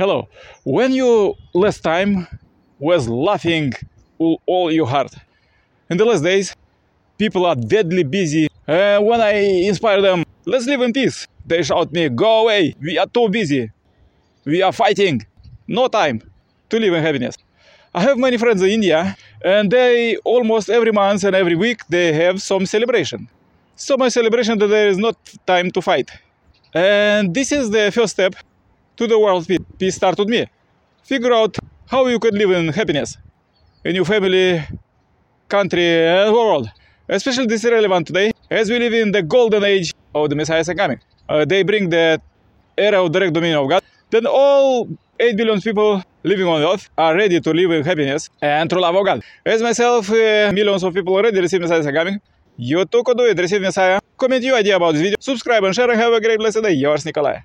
Hello. When you last time was laughing all, your heart? In the last days, people are deadly busy. Uh, when I inspire them, let's live in peace. They shout me, go away. We are too busy. We are fighting. No time to live in happiness. I have many friends in India, and they almost every month and every week they have some celebration. So much celebration that there is not time to fight. And this is the first step to the world peace. Start with me. Figure out how you can live in happiness in your family, country, and world. Especially this is relevant today as we live in the golden age of the Messiah coming. Uh, they bring the era of direct dominion of God. Then all 8 billion people living on earth are ready to live in happiness and true love of God. As myself, uh, millions of people already receive Messiah coming. You too could do it, receive Messiah. Comment your idea about this video, subscribe and share and have a great blessed day. Yours, Nikolai.